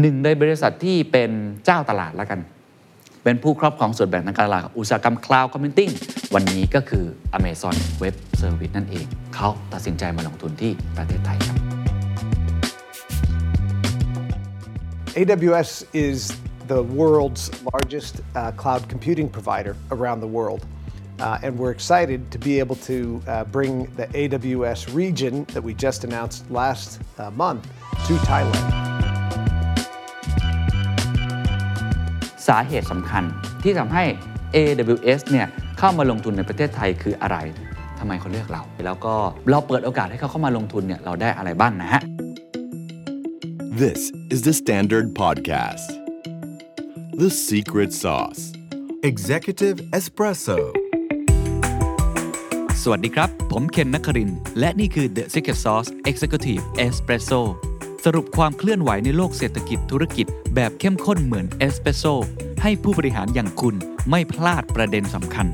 หนึ่งในบริษัทที่เป็นเจ้าตลาดแล้วกัน เป็นผู้ครอบครองส่วนแบ่งทางการตลาดอุตสาหกรรม Cloud Computing วันนี้ก็คือ Amazon Web Service นั่นเอง เขาตัดสินใจมาลงทุนที่ประเทศไทยครับ AWS is the world's largest uh, cloud computing provider around the world. Uh, and we're excited to be able to uh, bring the AWS region that we just announced last uh, month to Thailand. สาเหตุสำคัญที่ทำให้ AWS เนี่ยเข้ามาลงทุนในประเทศไทยคืออะไรทำไมเขาเลือกเรา แล้วก็เราเปิดโอกาสให้เขาเข้ามาลงทุนเนี่ยเราได้อะไรบ้างนะฮะ This is the Standard Podcast. The Secret Sauce. Executive Espresso. สวัสดีครับ ผมเคนนักครินทร์และนี่คือ The Secret Sauce Executive Espresso สรุปความเคลื่อนไหวในโลกเศรษฐกิจธุรกิจ แบบเข้มข้นเหมือนเอสเปรสโซให้ผู้บริหารอย่างคุณไม่พลาดประเด็นสำคัญ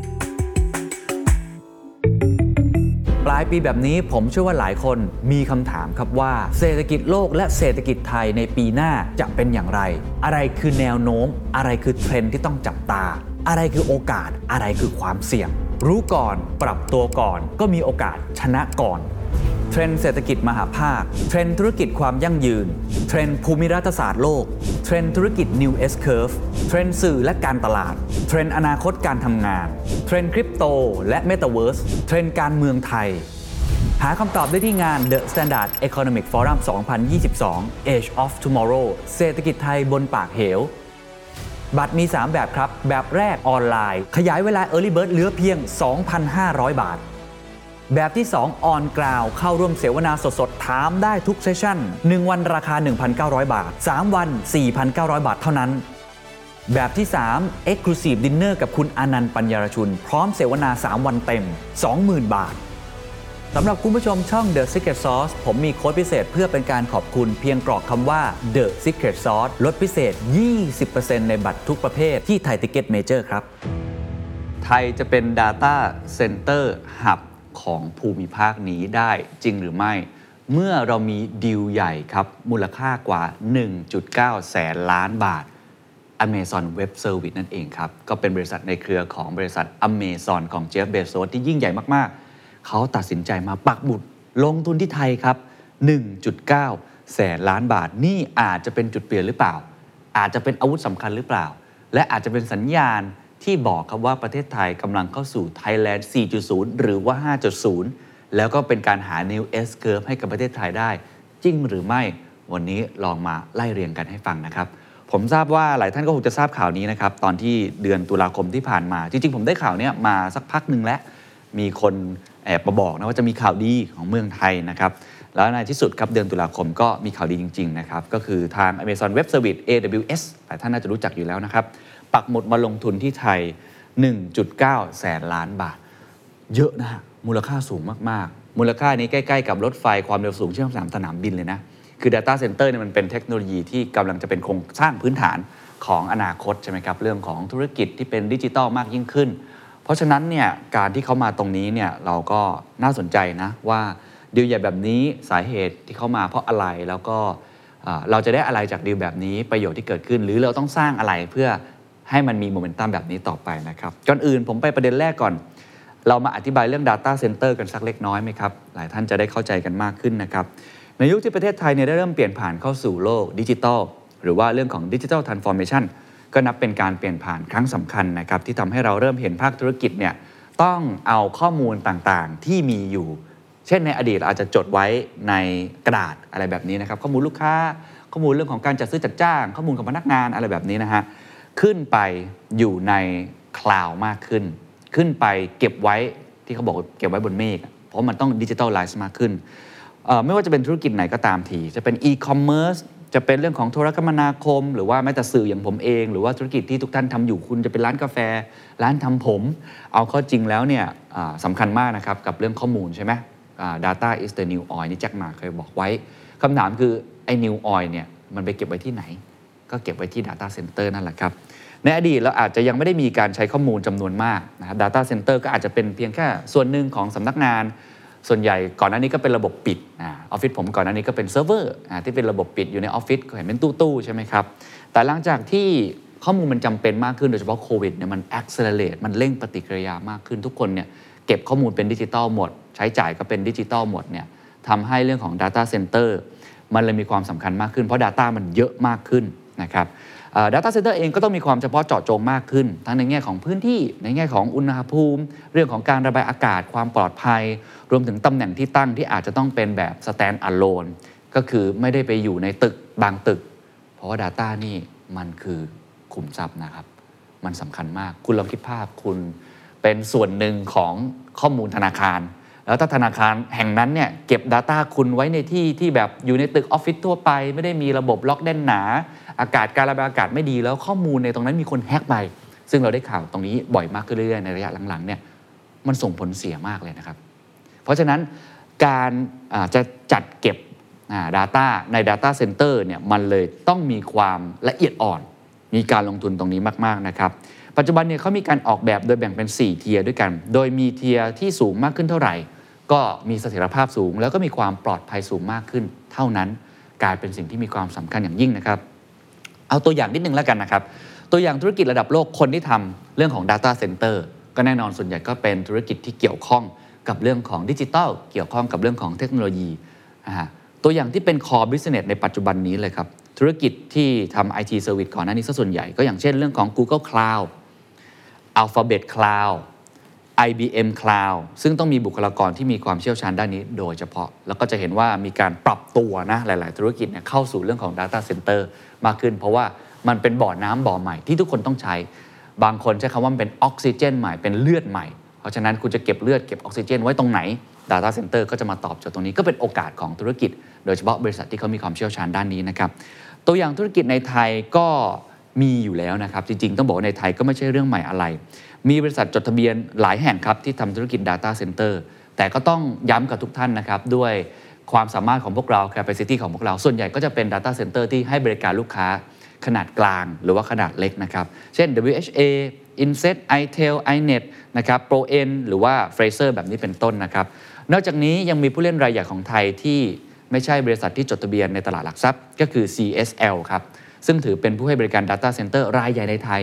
ปลายปีแบบนี้ผมเชื่อว่าหลายคนมีคำถามครับว่า เศรษฐกิจโลกและเศรษฐกิจไทยในปีหน้าจะเป็นอย่างไร อะไรคือแนวโน้ม อะไรคือเทรนด์ที่ต้องจับตา อะไรคือโอกาสอะไรคือความเสี่ยง รู้ก่อนปรับตัวก่อน ก็มีโอกาสชนะก่อน เทรนด์เศรษฐกิจมหภาค เทรนด์ธุรกิจความยั่งยืน เทรนด์ภูมิรัฐศาสตร์โลก เทรนด์ธุรกิจ New S Curve trend สื่อและการตลาด เทรนด์อนาคตการทำงาน เทรนด์คริปโตและ Metaverse trend การเมืองไทย หาคำตอบได้ที่งาน The Standard Economic Forum 2022 Age of Tomorrow เศรษฐกิจไทยบนปากเหวบัตรมี 3 แบบครับ แบบแรกออนไลน์ ขยายเวลา Early Bird เหลือเพียง 2,500 บาท แบบที่ 2 on ground เข้าร่วมเสวนาสดๆ ถามได้ทุก session 1 วันราคา 1,900 บาท 3 วัน 4,900 บาทเท่านั้น แบบที่ 3 Exclusive Dinner กับคุณอานันท์ปันยารชุน พร้อมเสวนา 3 วันเต็ม 20,000 บาทสำหรับคุณผู้ชมช่อง The Secret Sauce ผมมีโค้ดพิเศษเพื่อเป็นการขอบคุณเพียงกรอกคำว่า The Secret Sauce ลดพิเศษ 20%ในบัตรทุกประเภทที่ Thaiticketmajor ครับ ไทยจะเป็น Data Center Hub ของภูมิภาคนี้ได้จริงหรือไม่ เมื่อเรามีดีลใหญ่ครับ มูลค่ากว่า 1.9 แสนล้านบาท Amazon Web Service นั่นเองครับ ก็เป็นบริษัทในเครือของบริษัท Amazon ของเจฟเบโซสที่ยิ่งใหญ่มากๆ เขาตัดสินใจมาปักบุตรลงทุนที่ไทยครับ 1.9 แสนล้านบาท นี่อาจจะเป็นจุดเปลี่ยนหรือเปล่า อาจจะเป็นอาวุธสำคัญหรือเปล่า และอาจจะเป็นสัญญาณ ที่บอกครับว่าประเทศไทยกำลังเข้าสู่ Thailand 4.0 หรือว่า 5.0 แล้วก็เป็นการหา New S Curve ให้กับประเทศไทยได้ จริงหรือไม่วันนี้ลองมาไล่เรียงกันให้ฟังนะครับ ผมทราบว่าหลายท่านก็คงจะทราบข่าวนี้นะครับ ตอนที่เดือนตุลาคมที่ผ่านมา จริง ๆ ผมได้ข่าวเนี้ยมาสักพักหนึ่งแล้ว มีคนแอบมาบอกนะว่าจะมีข่าวดีของเมืองไทยนะครับแล้วในที่สุดครับเดือนตุลาคมก็มีข่าวดีจริง ๆ นะครับ ก็คือทาง Amazon Web Service AWS หลายท่านน่าจะรู้จักอยู่แล้วนะครับ ปักหมุดมาลงทุนที่ไทย 1.9 แสนล้านบาท เยอะนะฮะมูลค่าสูงมาก ๆ มูลค่านี้ใกล้ ๆ กับรถไฟความเร็วสูงเชื่อมสามสนามบินเลยนะ คือ Data Center เนี่ยมันเป็นเทคโนโลยีที่กำลังจะเป็นโครงสร้างพื้นฐานของอนาคตใช่ไหมครับ เรื่องของธุรกิจที่เป็นดิจิทัลมากยิ่งขึ้น เพราะฉะนั้นเนี่ยการที่เขามาตรงนี้เนี่ยเราก็น่าสนใจนะว่าดีลใหญ่แบบนี้สาเหตุที่เขามาเพราะอะไรแล้วก็เราจะได้อะไรจากดีลแบบนี้ประโยชน์ที่เกิดขึ้น หรือเราต้องสร้างอะไรเพื่อ ให้มันมีโมเมนตัมแบบนี้ต่อไปนะครับก่อนอื่นผมไปประเด็นแรกก่อน เรามาอธิบายเรื่อง Data Center กันสักเล็กน้อยไหมครับ หลายท่านจะได้เข้าใจกันมากขึ้นนะครับ ในยุคที่ประเทศไทยเนี่ยได้เริ่มเปลี่ยนผ่านเข้าสู่โลกดิจิทัลหรือว่าเรื่องของดิจิทัลทรานส์ฟอร์เมชันก็นับเป็นการเปลี่ยนผ่านครั้งสำคัญนะครับที่ทำให้เราเริ่มเห็นภาคธุรกิจเนี่ยต้องเอาข้อมูลต่างๆที่มีอยู่ เช่นในอดีตอาจจะจดไว้ในกระดาษอะไรแบบนี้นะครับข้อมูลลูกค้าข้อมูลเรื่องของการจัดซื้อจัดจ้าง ข้อมูลของพนักงานอะไรแบบนี้นะฮะ ขึ้นไปอยู่ใน cloud มากขึ้น ขึ้นไปเก็บไว้ที่เขาบอกเก็บไว้บนเมฆเพราะมันต้อง digitalize มากขึ้น ไม่ว่าจะเป็นธุรกิจไหนก็ตามที จะเป็นอีคอมเมิร์ซจะเป็นเรื่องของโทรคมนาคม หรือว่าแม้แต่สื่ออย่างผมเอง หรือว่าธุรกิจที่ทุกท่านทำอยู่คุณจะเป็นร้านกาแฟ ร้านทำผม เอาข้อจริงแล้วเนี่ยสำคัญมากนะครับ กับเรื่องข้อมูลใช่ไหมอ่า data is the new oil นี่แจ็คมาเคยบอกไว้คำถามคือ ไอ้ new oil เนี่ยมันไปเก็บไว้ที่ไหน ก็เก็บไว้ที่ Data Center นั่นแหละครับในอดีตเราอาจจะยังไม่ได้มีการใช้ข้อมูลจำนวนมากนะครับ Data Center ก็อาจจะเป็นเพียงแค่ส่วนหนึ่งของสำนักงาน ส่วนใหญ่ก่อนหน้านี้ก็เป็นระบบปิดออฟฟิศผมก่อนหน้านี้ก็เป็นเซิร์ฟเวอร์ที่เป็นระบบปิดอยู่ในออฟฟิศเห็นเป็นตู้ๆใช่ไหมครับแต่หลังจากที่ข้อมูลมันจำเป็นมากขึ้นโดยเฉพาะโควิดเนี่ยมัน accelerate มันเร่งปฏิกิริยามากขึ้นทุกคนเนี่ยเก็บข้อมูลเป็นดิจิทัลหมด ใช้จ่ายก็เป็นดิจิทัลหมดเนี่ยทำให้เรื่องของ Data Center มันเลยมีความสำคัญมากขึ้นเพราะ Data มันเยอะมากขึ้น นะครับ Data Center เองก็ต้องมีความเฉพาะเจาะจงมากขึ้น ทั้งในแง่ของพื้นที่ในแง่ของอุณหภูมิ เรื่องของการระบายอากาศความปลอดภัย รวมถึงตำแหน่งที่ตั้งที่อาจจะต้องเป็นแบบ stand alone ก็คือไม่ได้ไปอยู่ในตึกบางตึก เพราะว่า Data นี่มันคือขุมทรัพย์นะครับ มันสำคัญมากคุณลองคิดภาพคุณเป็นส่วนหนึ่งของข้อมูลธนาคาร แล้วถ้าธนาคารแห่งนั้นเนี่ยเก็บ Data คุณไว้ในที่ที่แบบอยู่ในตึกออฟฟิศทั่วไป ไม่ได้มีระบบล็อกแน่นหนา อากาศการระบายอากาศไม่ดีแล้วข้อมูลในตรงนั้นมีคนแฮกไป ซึ่งเราได้ข่าวตรงนี้บ่อยมากขึ้นเรื่อยๆในระยะหลังๆเนี่ยมันส่งผลเสียมากเลยนะครับ เพราะฉะนั้นการจะจัดเก็บ Data ใน Data Center เนี่ยมันเลยต้องมีความละเอียดอ่อน มีการลงทุนตรงนี้มากๆนะครับ ปัจจุบันเนี่ยเขามีการออกแบบโดยแบ่งเป็น 4 เทียด้วยกัน โดยมีเทียที่สูงมากขึ้นเท่าไหร่ ก็มีเสถียรภาพสูง แล้วก็มีความปลอดภัยสูงมากขึ้น เท่านั้นกลายเป็นสิ่งที่มีความสำคัญอย่างยิ่งนะครับ เอาตัวอย่างนิดนึงแล้วกันนะครับ ตัวอย่างธุรกิจระดับโลกคนที่ทำเรื่องของ Data Center ก็แน่นอนส่วนใหญ่ก็เป็นธุรกิจที่เกี่ยวข้องกับเรื่องของดิจิทัลเกี่ยวข้องกับเรื่องของเทคโนโลยีตัวอย่างที่เป็น core business ในปัจจุบันนี้เลยครับ ธุรกิจที่ทำ IT service ก่อนหน้านี้ซะส่วนใหญ่ก็อย่างเช่นเรื่องของ Google Cloud Alphabet Cloud IBM Cloud ซึ่งต้องมีบุคลากรที่มีความเชี่ยวชาญด้านนี้โดยเฉพาะ แล้วก็จะเห็นว่ามีการปรับตัวนะหลาย ๆ ธุรกิจเนี่ยเข้าสู่เรื่องของ Data Center มากขึ้น เพราะว่ามันเป็นบ่อน้ำบ่อใหม่ที่ทุกคนต้องใช้ บางคนใช้คำว่าเป็นออกซิเจนใหม่เป็นเลือดใหม่ เพราะฉะนั้นคุณจะเก็บเลือดเก็บออกซิเจนไว้ตรงไหน Data Center ก็จะมาตอบโจทย์ตรงนี้ก็เป็นโอกาสของธุรกิจ โดยเฉพาะบริษัทที่เขามีความเชี่ยวชาญด้านนี้นะครับตัวอย่างธุรกิจในไทยก็ มีอยู่แล้วนะครับจริงๆ ต้องบอกว่าในไทยก็ไม่ใช่เรื่องใหม่อะไร มีบริษัทจดทะเบียนหลายแห่งครับที่ทำธุรกิจ Data Center แต่ก็ต้องย้ำกับทุกท่านนะครับด้วยความสามารถของพวกเรา capacity ของพวกเรา ส่วนใหญ่ก็จะเป็น Data Center ที่ให้บริการลูกค้าขนาดกลางหรือว่าขนาดเล็กนะครับ เช่น WHA Inset iTel iNet นะครับ ProN หรือว่า Fraser แบบนี้เป็นต้นนะครับ นอกจากนี้ยังมีผู้เล่นรายใหญ่ของไทยที่ไม่ใช่บริษัทที่จดทะเบียนในตลาดหลักทรัพย์ ก็คือ CSL ครับ ซึ่งถือเป็นผู้ให้บริการ Data Center รายใหญ่ในไทย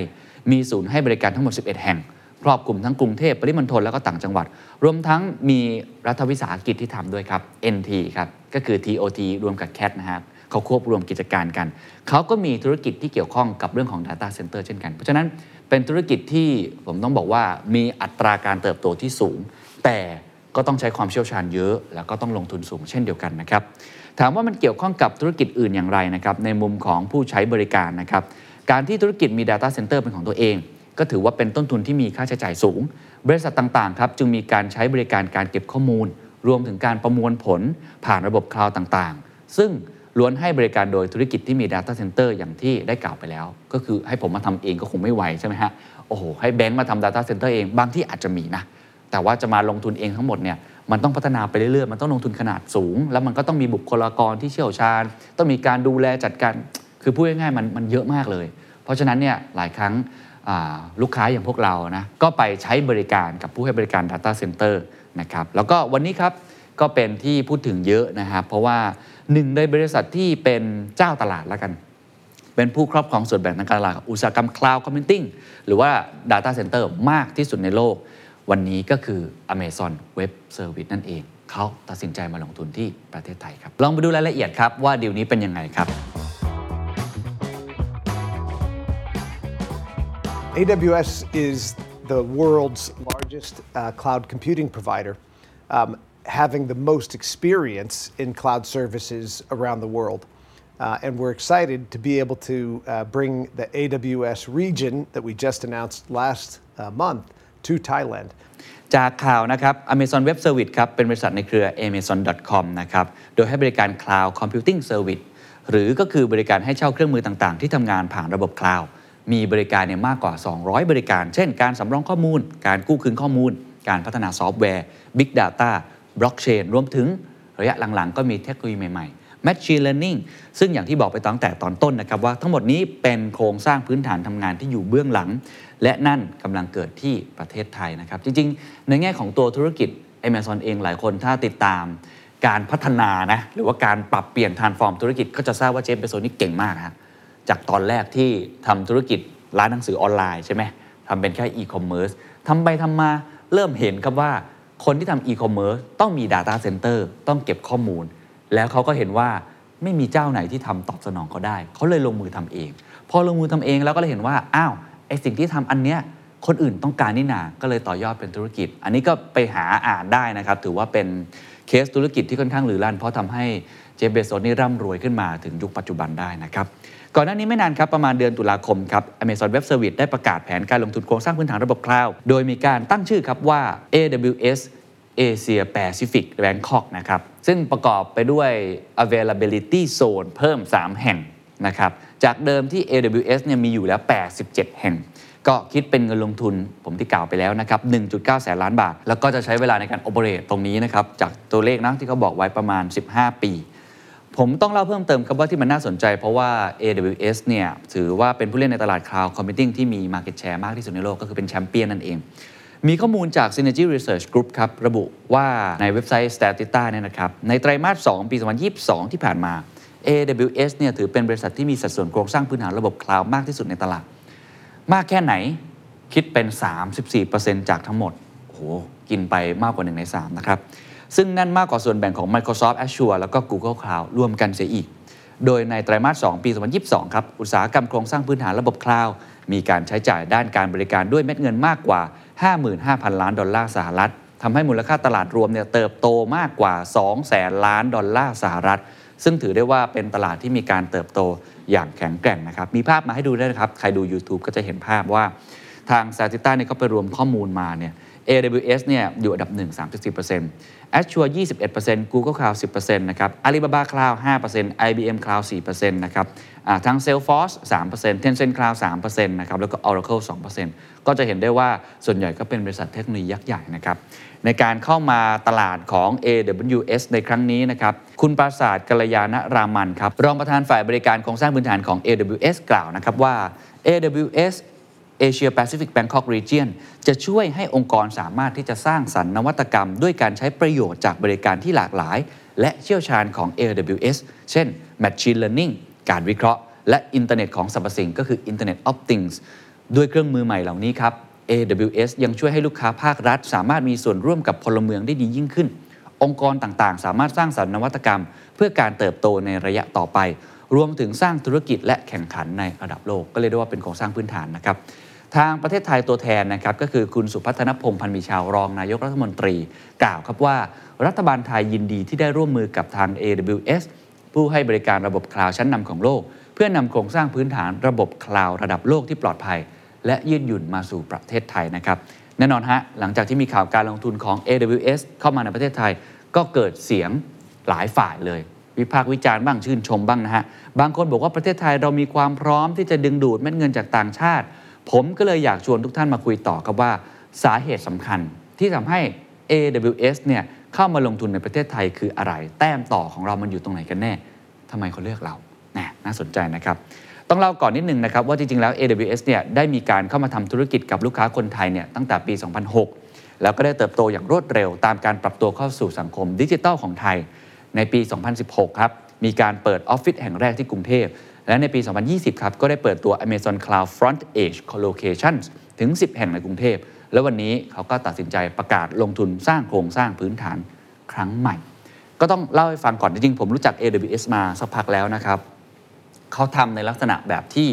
มีศูนย์ให้บริการทั้งหมด 11 แห่ง ครอบคลุมทั้งกรุงเทพปริมณฑลแล้วก็ต่างจังหวัด รวมทั้งมีรัฐวิสาหกิจที่ทำด้วยครับ NT ครับ ก็คือ TOT รวมกับ CAT นะครับเขาควบรวมกิจการกัน เขาก็มีธุรกิจที่เกี่ยวข้องกับเรื่องของ Data Center เช่นกัน เพราะฉะนั้นเป็นธุรกิจที่ผมต้องบอกว่ามีอัตราการเติบโตที่สูง แต่ก็ต้องใช้ความเชี่ยวชาญเยอะ แล้วก็ต้องลงทุนสูงเช่นเดียวกันนะครับถามว่ามันเกี่ยวข้องกับธุรกิจอื่นอย่างไรนะครับในมุมของผู้ใช้บริการนะครับการที่ธุรกิจมี Data Center เป็นของตัวเอง ก็ถือว่าเป็นต้นทุนที่มีค่าใช้จ่ายสูง บริษัทต่างๆครับจึงมีการใช้บริการการเก็บข้อมูล รวมถึงการประมวลผลผ่านระบบคลาวด์ต่างๆ ซึ่งล้วนให้บริการโดยธุรกิจที่มี Data Center อย่างที่ได้กล่าวไปแล้ว ก็คือให้ผมมาทำเองก็คงไม่ไหวใช่ไหมฮะโอ้โหให้แบงค์มาทำ Data Center เองบางที่อาจจะมีนะแต่ว่าจะมาลงทุนเองทั้งหมดเนี่ย มันต้องพัฒนาไปเรื่อยๆ มันต้องลงทุนขนาดสูง แล้วมันก็ต้องมีบุคลากรที่เชี่ยวชาญ ต้องมีการดูแลจัดการ คือพูดง่ายๆมันมันเยอะมากเลย เพราะฉะนั้นเนี่ยหลายครั้งลูกค้าอย่างพวกเรานะก็ไปใช้บริการกับผู้ให้บริการ Data Center นะครับแล้วก็วันนี้ครับก็เป็นที่พูดถึงเยอะนะครับเพราะว่าหนึ่งในบริษัทที่เป็นเจ้าตลาดแล้วกัน เป็นผู้ครอบครองส่วนแบ่งทางการตลาดอุตสาหกรรม Cloud Computing หรือว่า Data Center มากที่สุดในโลก วันนี้ก็คือ Amazon Web Service นั่นเอง เขาตัดสินใจมาลงทุนที่ประเทศไทยครับ ลองไปดูรายละเอียดครับว่าดีลนี้เป็นยังไงครับ AWS is the world's largest uh, cloud computing provider, um, having the most experience in cloud services around the world. Uh, and we're excited to be able to uh, bring the AWS region that we just announced last uh, month to Thailand. จากข่าวนะครับ Amazon Web Service ครับเป็นบริษัทในเครือ amazon.com นะครับโดยให้บริการ Cloud Computing Service หรือก็คือบริการให้เช่าเครื่องมือต่างๆ ที่ทำงานผ่านระบบ Cloud มีบริการเนี่ยมากกว่า 200 บริการ เช่น การสำรองข้อมูล การกู้คืนข้อมูล การพัฒนาซอฟต์แวร์ Big Data Blockchain รวมถึงระยะหลังๆ ก็มีเทคโนโลยีใหม่ๆ Machine Learning ซึ่งอย่างที่บอกไปตั้งแต่ตอนต้นนะครับว่าทั้งหมดนี้เป็นโครงสร้างพื้นฐานทำงานที่อยู่เบื้องหลัง และนั่นกำลังเกิดที่ประเทศไทยนะครับ จริงๆ ในแง่ของตัวธุรกิจ Amazon เองหลายคนถ้าติดตามการพัฒนานะหรือว่าการปรับเปลี่ยน transform ธุรกิจก็จะทราบว่า Jeff Bezos นี่เก่งมากฮะจากตอนแรกที่ทำธุรกิจร้านหนังสือออนไลน์ใช่ไหมทำเป็นแค่อีคอมเมิร์ซทำไปทำมาเริ่มเห็นครับว่าคนที่ทำอีคอมเมิร์ซต้องมี Data Center ต้องเก็บข้อมูล แล้วเขาก็เห็นว่าไม่มีเจ้าไหนที่ทำตอบสนองเขาได้ เขาเลยลงมือทำเอง พอลงมือทำเองแล้วก็เลยเห็นว่า อ้าว ไอสิ่งที่ทำอันเนี้ยคนอื่นต้องการนี่นาก็เลยต่อยอดเป็นธุรกิจ อันนี้ก็ไปหาอ่านได้นะครับ ถือว่าเป็นเคสธุรกิจที่ค่อนข้างหรือลั่น เพราะทำให้เจฟเบโซนี่ร่ำรวยขึ้นมาถึงยุคปัจจุบันได้นะครับ ก่อนหน้านี้ไม่นานครับ ประมาณเดือนตุลาคมครับ Amazon Web Service ได้ประกาศแผนการลงทุนโครงสร้างพื้นฐานระบบคลาวด์โดยมีการตั้งชื่อครับว่า AWS Asia Pacific Bangkok นะครับซึ่งประกอบไปด้วย availability zone เพิ่ม 3 แห่งนะครับ จากเดิมที่ AWS เนี่ยมีอยู่แล้ว 87 แห่ง ก็คิดเป็นเงินลงทุนผมที่กล่าวไปแล้วนะครับ 1.9 แสนล้านบาท แล้วก็จะใช้เวลาในการ operate ตรงนี้นะครับ จากตัวเลขนะที่เขาบอกไว้ประมาณ 15 ปี ผมต้องเล่าเพิ่มเติมครับว่าที่มันน่าสนใจ เพราะว่า AWS เนี่ยถือว่าเป็นผู้เล่นในตลาด Cloud Computing ที่มี Market Share มากที่สุดในโลกก็คือเป็นแชมเปี้ยนนั่นเองมีข้อมูลจาก Synergy Research Group ครับ ระบุว่าในเว็บไซต์ Statista เนี่ยนะครับ ในไตรมาส 2 ปี 2022 ที่ผ่านมา AWS เนี่ยถือเป็นบริษัทที่มีสัดส่วนโครงสร้างพื้นฐานระบบคลาวด์มากที่สุดในตลาด มากแค่ไหนคิดเป็น 34%จากทั้งหมด โอ้โห กินไปมากกว่า 1 ใน 3 นะครับ ซึ่งนั่นมากกว่าส่วนแบ่งของ Microsoft Azure แล้วก็ Google Cloud รวมกันเสียอีก โดยในไตรมาส 2 ปี 2022 ครับ อุตสาหกรรมโครงสร้างพื้นฐานระบบคลาวด์มีการใช้จ่ายด้านการบริการด้วยเม็ดเงินมากกว่า 55,000 ล้านดอลลาร์สหรัฐทำให้มูลค่าตลาดรวมเนี่ยเติบโตมากกว่า2แสนล้านดอลลาร์สหรัฐ ซึ่งถือได้ว่าเป็นตลาดที่มีการเติบโตอย่างแข็งแกร่งนะครับ มีภาพมาให้ดูด้วยนะครับ ใครดู YouTube ก็จะเห็นภาพว่าทาง s a t i t a เนี่ยก็ไปรวมข้อมูลมาเนี่ย AWS เนี่ยอยู่อันดับ 1 34% Azure 21% Google Cloud 10%นะครับ Alibaba Cloud 5% IBM Cloud 4%นะครับอ่าทั้ง Salesforce 3% Tencent Cloud 3%นะครับ แล้วก็ Oracle 2%ก็จะเห็นได้ว่าส่วนใหญ่ก็เป็นบริษัทเทคโนโลยียักษ์ใหญ่นะครับ ในการเข้ามาตลาดของ AWS ในครั้งนี้นะครับ คุณปราศาสตร์กัลยาณรามันครับ รองประธานฝ่ายบริการโครงสร้างพื้นฐานของ AWS กล่าวนะครับว่า AWS Asia Pacific Bangkok Region จะช่วยให้องค์กรสามารถที่จะสร้างสรรค์นวัตกรรม ด้วยการใช้ประโยชน์จากบริการที่หลากหลาย และเชี่ยวชาญของ AWS เช่น Machine Learning การวิเคราะห์ และอินเทอร์เน็ตของสรรพสิ่งก็คือ Internet of Things ด้วยเครื่องมือใหม่เหล่านี้ครับ AWS ยังช่วยให้ลูกค้าภาครัฐ สามารถมีส่วนร่วมกับพลเมืองได้ดียิ่งขึ้น องค์กรต่างๆ สามารถสร้างสรรค์นวัตกรรม เพื่อการเติบโตในระยะต่อไป รวมถึงสร้างธุรกิจและแข่งขันในระดับโลก ก็เรียกได้ว่าเป็นโครงสร้างพื้นฐานนะครับทางประเทศไทยตัวแทนนะครับก็คือคุณสุพัฒนพงษ์พันธ์มีชาวรองนายกรัฐมนตรี กล่าวครับว่ารัฐบาลไทยยินดีที่ได้ร่วมมือกับทาง AWS ผู้ให้บริการระบบคลาวด์ชั้นนำของโลก เพื่อนำโครงสร้างพื้นฐานระบบคลาวด์ระดับโลกที่ปลอดภัย และยืดหยุ่นมาสู่ประเทศไทยนะครับ แน่นอนฮะหลังจากที่มีข่าวการลงทุนของ AWS เข้ามาในประเทศไทย ก็เกิดเสียงหลายฝ่ายเลย วิพากษ์วิจารณ์บ้างชื่นชมบ้างนะฮะบางคนบอกว่าประเทศไทยเรามีความพร้อมที่จะดึงดูดเม็ดเงินจากต่างชาติ ผมก็เลยอยากชวนทุกท่านมาคุยต่อครับว่าสาเหตุสำคัญที่ทำให้ AWS เนี่ยเข้ามาลงทุนในประเทศไทยคืออะไร แต้มต่อของเรามันอยู่ตรงไหนกันแน่ทำไมเขาเลือกเรานะน่าสนใจนะครับ ต้องเล่าก่อนนิดนึงนะครับว่าจริงๆแล้ว AWS เนี่ยได้มีการเข้ามาทำธุรกิจกับลูกค้าคนไทยเนี่ยตั้งแต่ปี 2006 แล้วก็ได้เติบโตอย่างรวดเร็ว ตามการปรับตัวเข้าสู่สังคมดิจิทัลของไทย ในปี 2016 ครับ มีการเปิดออฟฟิศแห่งแรกที่กรุงเทพ และในปี 2020 ครับ ก็ได้เปิดตัว Amazon Cloud Front Edge Colocations ถึง 10 แห่งในกรุงเทพ แล้ววันนี้เขาก็ตัดสินใจประกาศลงทุนสร้างโครงสร้างพื้นฐานครั้งใหม่ ก็ต้องเล่าให้ฟังก่อนจริงๆผมรู้จัก AWS มาสักพักแล้วนะครับ เขาทำในลักษณะแบบที่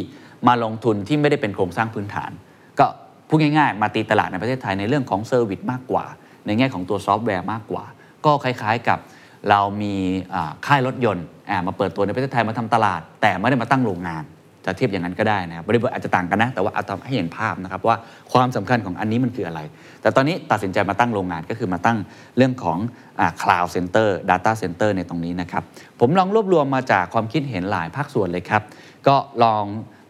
มาลงทุนที่ไม่ได้เป็นโครงสร้างพื้นฐาน ก็พูดง่ายๆ มาตีตลาดในประเทศไทยในเรื่องของ service มากกว่า ในแง่ของตัวซอฟต์แวร์มากกว่า ก็คล้ายๆกับเรามีค่ายรถยนต์มาเปิดตัวในประเทศไทยมาทำตลาด แต่ไม่ได้มาตั้งโรงงาน จะเทียบอย่างนั้นก็ได้นะครับบริบทอาจจะต่างกันนะ แต่ว่าเอาทำให้เห็นภาพนะครับว่าความสำคัญของอันนี้มันคืออะไร แต่ตอนนี้ตัดสินใจมาตั้งโรงงานก็คือมาตั้งเรื่องของอ่า cloud center data center ในตรงนี้นะครับ ผมลองรวบรวมมาจากความคิดเห็นหลายภาคส่วนเลยครับ ก็ลอง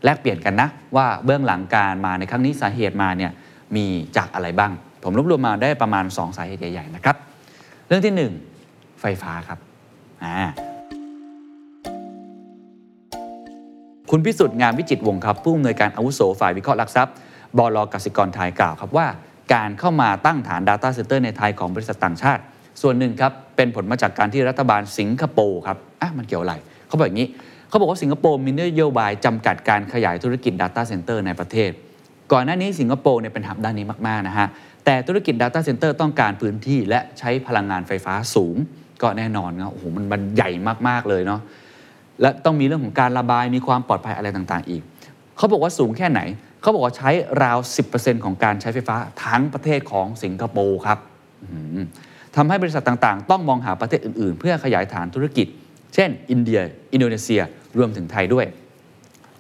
แลกเปลี่ยนกันนะ ว่าเบื้องหลังการมาในครั้งนี้สาเหตุมาเนี่ยมีจากอะไรบ้าง ผมรวบรวมมาได้ประมาณ 2 สาเหตุใหญ่ๆนะครับ เรื่องที่ 1 ไฟฟ้าครับอ่า คุณพิสุทธิ์งามวิจิตวงศ์ครับ ผู้อำนวยการอาวุโสฝ่ายวิเคราะห์หลักทรัพย์บลกสิกรไทยกล่าวครับว่า การเข้ามาตั้งฐาน Data Center ในไทยของบริษัทต่างชาติ ส่วนหนึ่งครับ เป็นผลมาจากการที่รัฐบาลสิงคโปร์ครับอะมันเกี่ยวอะไรเขาบอกอย่างนี้เขาบอกว่าสิงคโปร์มีนโยบายจำกัดการขยายธุรกิจ Data Center ในประเทศ ก่อนหน้านี้สิงคโปร์เนี่ยเป็นหับด้านนี้มากๆนะฮะแต่ธุรกิจ Data Center ต้องการพื้นที่และใช้พลังงานไฟฟ้าสูง ก็แน่นอนนะโอ้โหมันใหญ่มากๆเลยเนาะ และต้องมีเรื่องของการระบายมีความปลอดภัยอะไรต่างๆ อีก เขาบอกว่าสูงแค่ไหน เขาบอกว่าใช้ราว 10%ของการใช้ไฟฟ้าทั้งประเทศของสิงคโปร์ครับทำให้บริษัทต่างๆ ต้องมองหาประเทศอื่นๆ เพื่อขยายฐานธุรกิจ เช่น อินเดีย อินโดนีเซีย รวมถึงไทยด้วย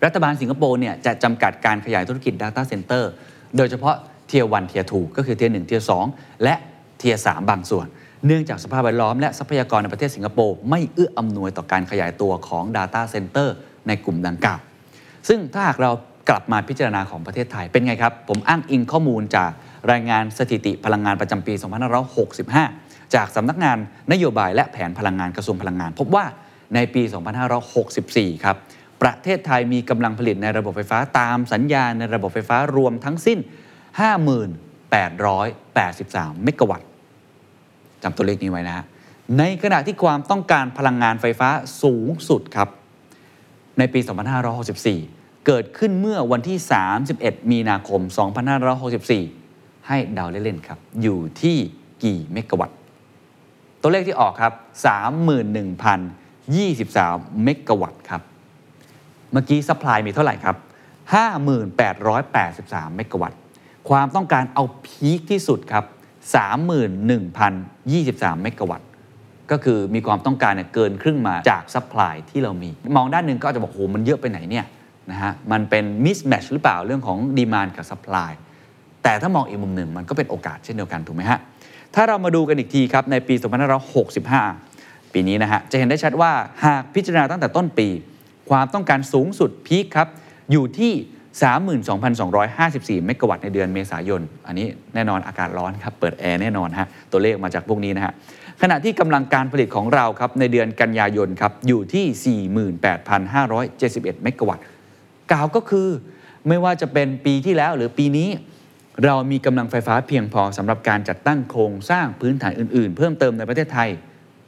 รัฐบาลสิงคโปร์เนี่ยจะจำกัดการขยายธุรกิจ Data Center โดยเฉพาะ tier 1 tier 2ก็คือ tier 1 tier 2และเทียร์3บางส่วน เนื่องจากสภาพแวดล้อมและทรัพยากรในประเทศสิงคโปร์ไม่เอื้ออำนวยต่อการขยายตัวของ Data Center ในกลุ่มดังกล่าว ซึ่งถ้าหากเรากลับมาพิจารณาของประเทศไทยเป็นไงครับ ผมอ้างอิงข้อมูลจากรายงานสถิติพลังงานประจำปี 2565 จากสำนักงานนโยบายและแผนพลังงานกระทรวงพลังงาน พบว่าในปี 2564 ครับ ประเทศไทยมีกำลังผลิตในระบบไฟฟ้าตามสัญญาในระบบไฟฟ้ารวมทั้งสิ้น 5883 เมกะวัตต์ จำตัวเลขนี้ไว้นะฮะในขณะที่ความต้องการพลังงานไฟฟ้าสูงสุดครับ ในปี 2564 เกิดขึ้นเมื่อวันที่ 31 มีนาคม 2564 ให้เดาเล่นๆครับ อยู่ที่กี่เมกะวัตต์ ตัวเลขที่ออกครับ 31,023 เมกะวัตต์ครับ เมื่อกี้ supply มีเท่าไหร่ครับ 5,883 เมกะวัตต์ ความต้องการเอา peak ที่สุดครับ 31,023 เมกะวัตต์ก็คือมีความต้องการเนี่ยเกินครึ่งมาจาก supply ที่เรามี มองด้านหนึ่งก็อาจจะบอกโหมันเยอะไปไหนเนี่ยนะฮะมันเป็น mismatch หรือเปล่าเรื่องของ demand กับ supply แต่ถ้ามองอีกมุมหนึ่งมันก็เป็นโอกาสเช่นเดียวกันถูกไหมฮะถ้าเรามาดูกันอีกทีครับในปี 2565 ปีนี้นะฮะจะเห็นได้ชัดว่าหากพิจารณาตั้งแต่ต้นปี ความต้องการสูงสุดพีคครับอยู่ที่ 32,254 เมกะวัตต์ในเดือนเมษายน อันนี้แน่นอนอากาศร้อนครับ เปิดแอร์แน่นอนฮะ ตัวเลขมาจากพวกนี้นะฮะ ขณะที่กำลังการผลิตของเราครับ ในเดือนกันยายนครับ อยู่ที่ 48,571 เมกะวัตต์ กล่าวก็คือไม่ว่าจะเป็นปีที่แล้วหรือปีนี้ เรามีกำลังไฟฟ้าเพียงพอสำหรับการจัดตั้งโครงสร้างพื้นฐานอื่น ๆ เพิ่มเติมในประเทศไทย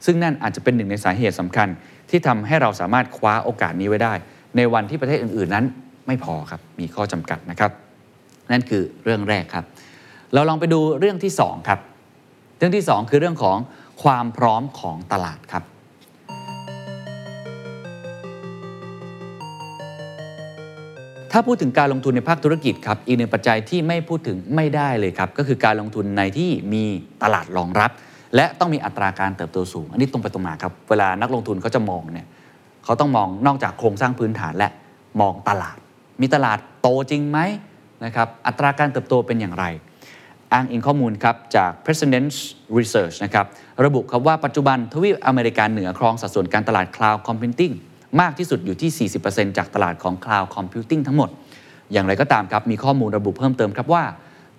ซึ่งนั่นอาจจะเป็นหนึ่งในสาเหตุสำคัญ ที่ทำให้เราสามารถคว้าโอกาสนี้ไว้ได้ ในวันที่ประเทศอื่น ๆ นั้น ไม่พอครับมีข้อจำกัดนะครับ นั่นคือเรื่องแรกครับ เราลองไปดูเรื่องที่สองครับเรื่องที่สองคือเรื่องของความพร้อมของตลาดครับ ถ้าพูดถึงการลงทุนในภาคธุรกิจครับอีกหนึ่งปัจจัยที่ไม่พูดถึงไม่ได้เลยครับ ก็คือการลงทุนในที่มีตลาดรองรับ และต้องมีอัตราการเติบโตสูง อันนี้ตรงไปตรงมาครับ เวลานักลงทุนเขาจะมองเนี่ยเขาต้องมองนอกจากโครงสร้างพื้นฐานและมองตลาด มีตลาดโตจริงไหมนะครับอัตราการเติบโตเป็นอย่างไร อ้างอิงข้อมูลครับจาก President's Research นะครับระบุครับว่าปัจจุบันทวีปอเมริกาเหนือครองสัดส่วนการตลาด Cloud Computing มากที่สุดอยู่ที่ 40%จากตลาดของ Cloud Computing ทั้งหมด อย่างไรก็ตามครับมีข้อมูลระบุเพิ่มเติมครับว่า